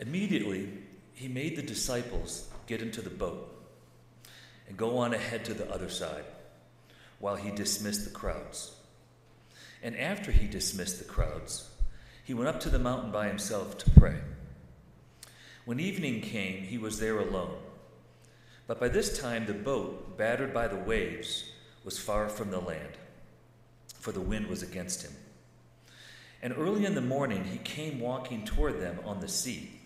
Immediately, he made the disciples get into the boat and go on ahead to the other side while he dismissed the crowds. And after he dismissed the crowds, he went up to the mountain by himself to pray. When evening came, he was there alone. But by this time, the boat, battered by the waves, was far from the land, for the wind was against him. And early in the morning, he came walking toward them on the sea.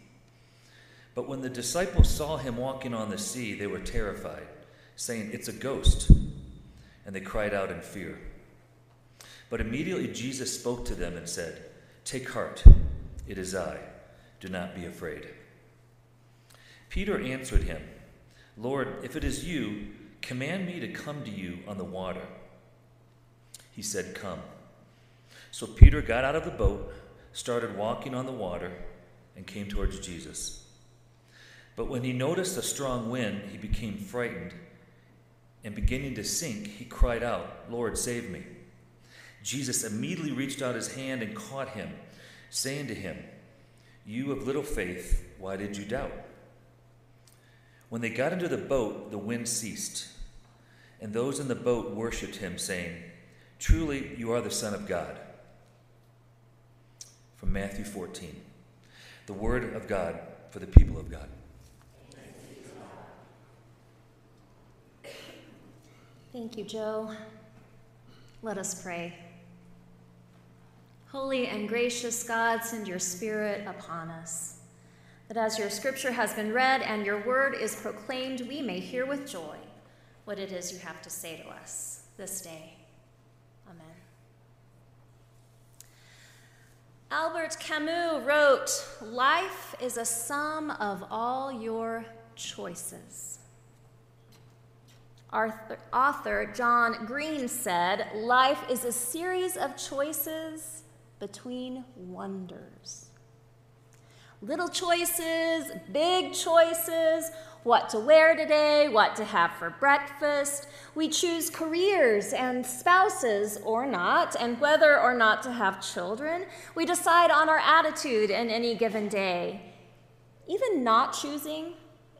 But when the disciples saw him walking on the sea, they were terrified, saying, It's a ghost. And they cried out in fear. But immediately Jesus spoke to them and said, Take heart, it is I. Do not be afraid. Peter answered him, Lord, if it is you, command me to come to you on the water. He said, Come. So Peter got out of the boat, started walking on the water, and came towards Jesus. But when he noticed a strong wind, he became frightened, and beginning to sink, he cried out, Lord, save me. Jesus immediately reached out his hand and caught him, saying to him, You of little faith, why did you doubt? When they got into the boat, the wind ceased, and those in the boat worshipped him, saying, Truly, you are the Son of God. From Matthew 14. The word of God for the people of God. Thank you, Joe. Let us pray. Holy and gracious God, send your Spirit upon us, that as your scripture has been read and your word is proclaimed, we may hear with joy what it is you have to say to us this day. Amen. Albert Camus wrote, Life is a sum of all your choices. Author John Green said, Life is a series of choices between wonders. Little choices, big choices, what to wear today, what to have for breakfast. We choose careers and spouses or not, and whether or not to have children. We decide on our attitude in any given day. Even not choosing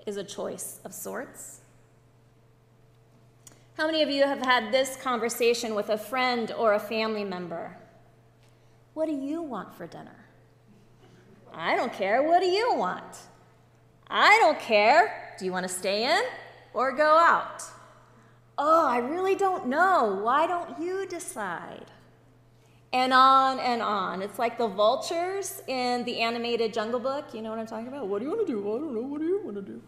is a choice of sorts. How many of you have had this conversation with a friend or a family member? What do you want for dinner? I don't care. What do you want? I don't care. Do you want to stay in or go out? Oh, I really don't know. Why don't you decide? And on and on. It's like the vultures in the animated Jungle Book. You know what I'm talking about? What do you want to do? I don't know. What do you want to do?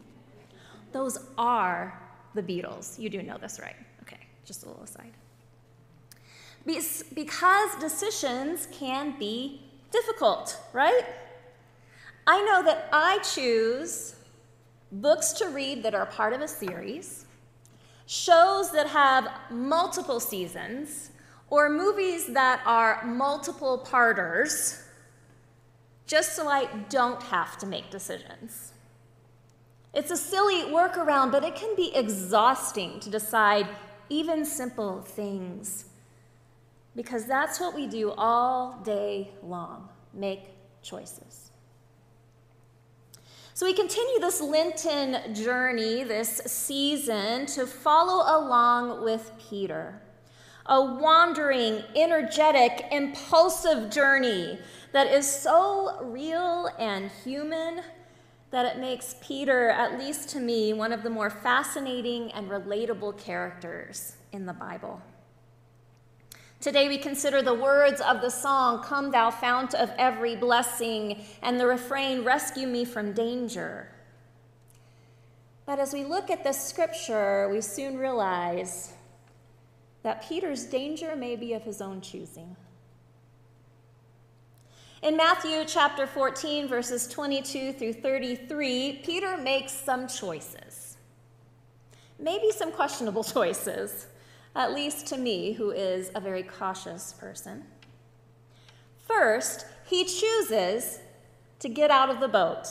Those are the Beatles. You do know this, right? Okay, just a little aside. Because decisions can be difficult, right? I know that I choose books to read that are part of a series, shows that have multiple seasons, or movies that are multiple parters, just so I don't have to make decisions. It's a silly workaround, but it can be exhausting to decide even simple things because that's what we do all day long make choices. So we continue this Lenten journey, this season, to follow along with Peter. A wandering, energetic, impulsive journey that is so real and human that it makes Peter, at least to me, one of the more fascinating and relatable characters in the Bible. Today we consider the words of the song, Come Thou Fount of Every Blessing, and the refrain, Rescue Me from Danger. But as we look at this scripture, we soon realize that Peter's danger may be of his own choosing. In Matthew chapter 14, verses 22 through 33, Peter makes some choices. Maybe some questionable choices, at least to me, who is a very cautious person. First, he chooses to get out of the boat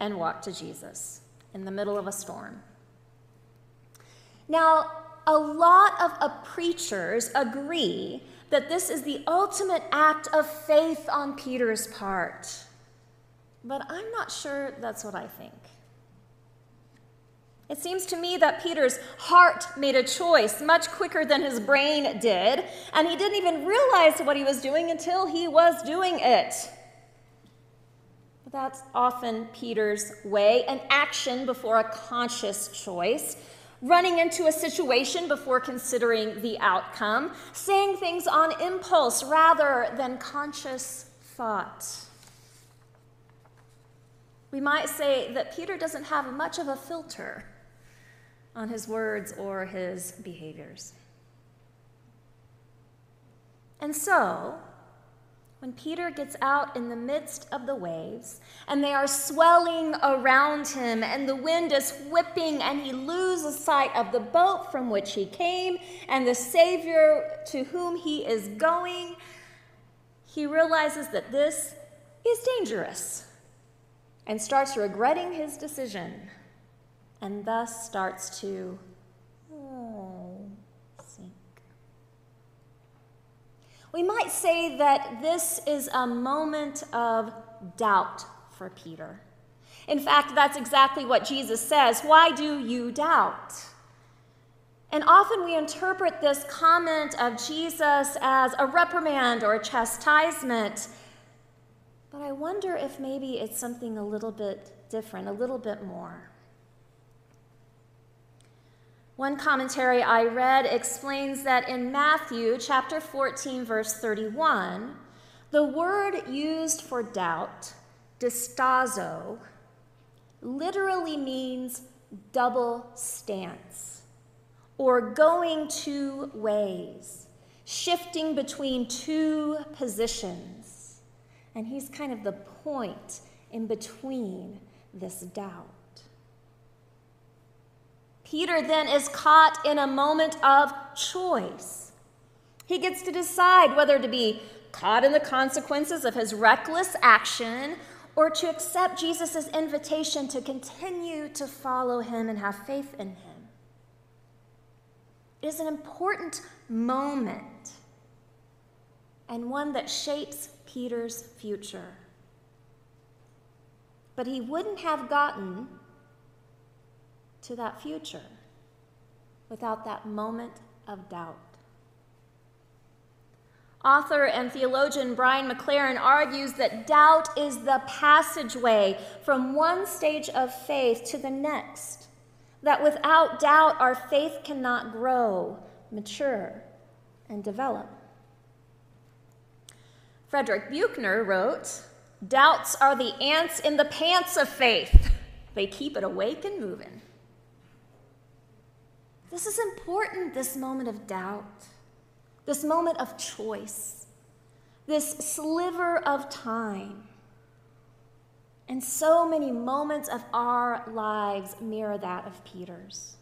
and walk to Jesus in the middle of a storm. Now, a lot of preachers agree that this is the ultimate act of faith on Peter's part. But I'm not sure that's what I think. It seems to me that Peter's heart made a choice much quicker than his brain did, and he didn't even realize what he was doing until he was doing it. But that's often Peter's way an action before a conscious choice, running into a situation before considering the outcome, saying things on impulse rather than conscious thought. We might say that Peter doesn't have much of a filter on his words or his behaviors. And so, when Peter gets out in the midst of the waves and they are swelling around him and the wind is whipping and he loses sight of the boat from which he came and the Savior to whom he is going, he realizes that this is dangerous and starts regretting his decision and thus starts to oh, sink. We might say that this is a moment of doubt for Peter. In fact, that's exactly what Jesus says. Why do you doubt? And often we interpret this comment of Jesus as a reprimand or a chastisement. But I wonder if maybe it's something a little bit different, a little bit more. One commentary I read explains that in Matthew chapter 14, verse 31, the word used for doubt, distazo, literally means double stance or going two ways, shifting between two positions. And he's kind of the point in between this doubt. Peter then is caught in a moment of choice. He gets to decide whether to be caught in the consequences of his reckless action or to accept Jesus' invitation to continue to follow him and have faith in him. It is an important moment and one that shapes Peter's future. But he wouldn't have gotten to that future without that moment of doubt. Author and theologian Brian McLaren argues that doubt is the passageway from one stage of faith to the next, that without doubt, our faith cannot grow, mature, and develop. Frederick Buechner wrote, Doubts are the ants in the pants of faith. They keep it awake and moving. This is important, this moment of doubt, this moment of choice, this sliver of time. And so many moments of our lives mirror that of Peter's.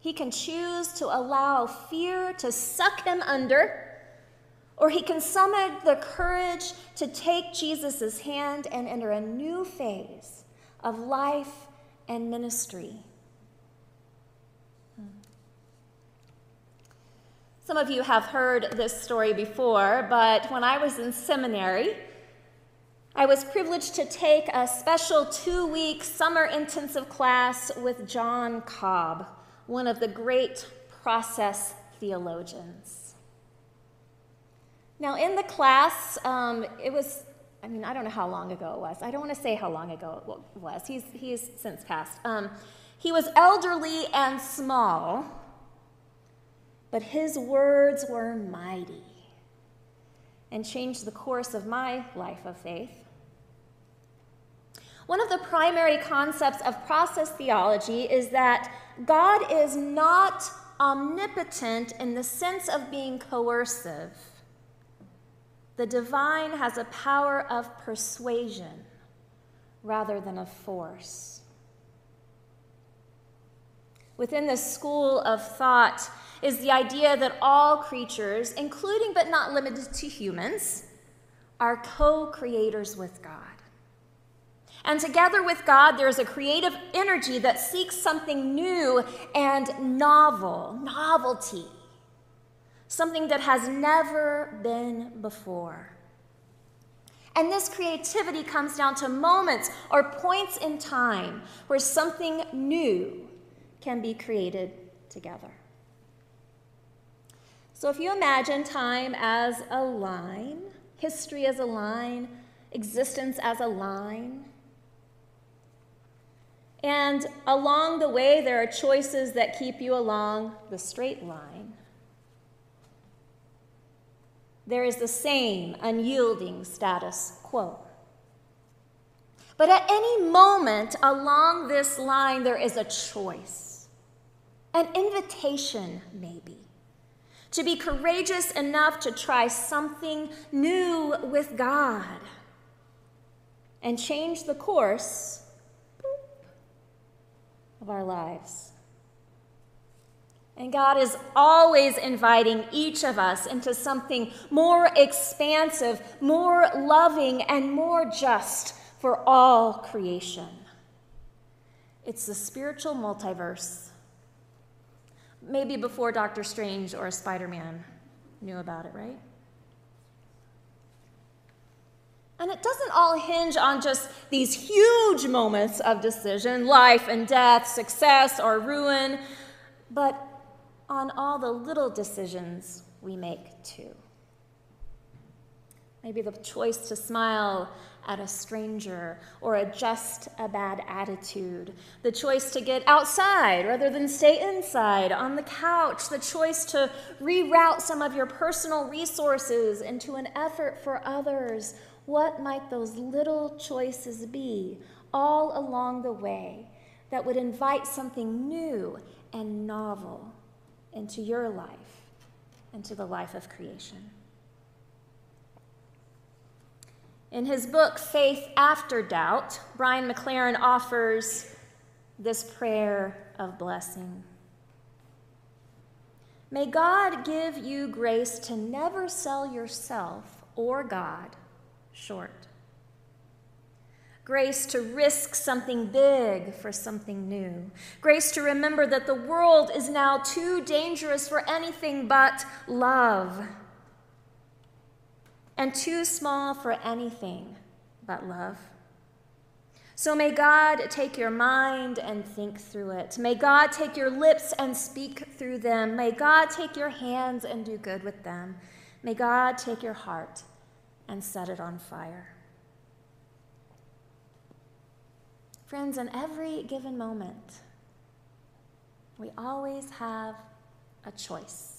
He can choose to allow fear to suck him under, or he can summon the courage to take Jesus' hand and enter a new phase of life and ministry. Some of you have heard this story before, but when I was in seminary, I was privileged to take a special two week summer intensive class with John Cobb, one of the great process theologians. Now, in the class, um, it was, I mean, I don't know how long ago it was. I don't want to say how long ago it was. He's, he's since passed. Um, he was elderly and small but his words were mighty and changed the course of my life of faith. One of the primary concepts of process theology is that God is not omnipotent in the sense of being coercive. The divine has a power of persuasion rather than of force. Within this school of thought, is the idea that all creatures, including but not limited to humans, are co creators with God. And together with God, there is a creative energy that seeks something new and novel, novelty, something that has never been before. And this creativity comes down to moments or points in time where something new can be created together. So if you imagine time as a line, history as a line, existence as a line, and along the way, there are choices that keep you along the straight line. There is the same unyielding status quo. But at any moment along this line, there is a choice, an invitation, maybe, to be courageous enough to try something new with God and change the course of our lives. And God is always inviting each of us into something more expansive, more loving, and more just for all creation. It's the spiritual multiverse. Maybe before Doctor Strange or Spider Man knew about it, right? And it doesn't all hinge on just these huge moments of decision life and death, success or ruin, but on all the little decisions we make too. Maybe the choice to smile at a stranger or adjust a bad attitude, the choice to get outside rather than stay inside on the couch, the choice to reroute some of your personal resources into an effort for others. What might those little choices be all along the way that would invite something new and novel into your life, into the life of creation? In his book, Faith After Doubt, Brian McLaren offers this prayer of blessing. May God give you grace to never sell yourself or God short. Grace to risk something big for something new. Grace to remember that the world is now too dangerous for anything but love, and too small for anything but love. So may God take your mind and think through it. May God take your lips and speak through them. May God take your hands and do good with them. May God take your heart and set it on fire. Friends, in every given moment, we always have a choice.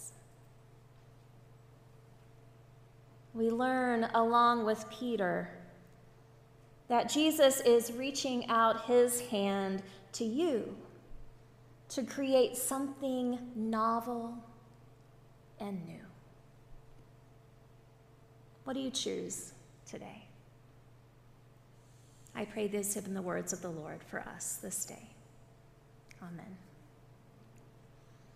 We learn along with Peter that Jesus is reaching out his hand to you to create something novel and new. What do you choose today? I pray this in the words of the Lord for us this day. Amen.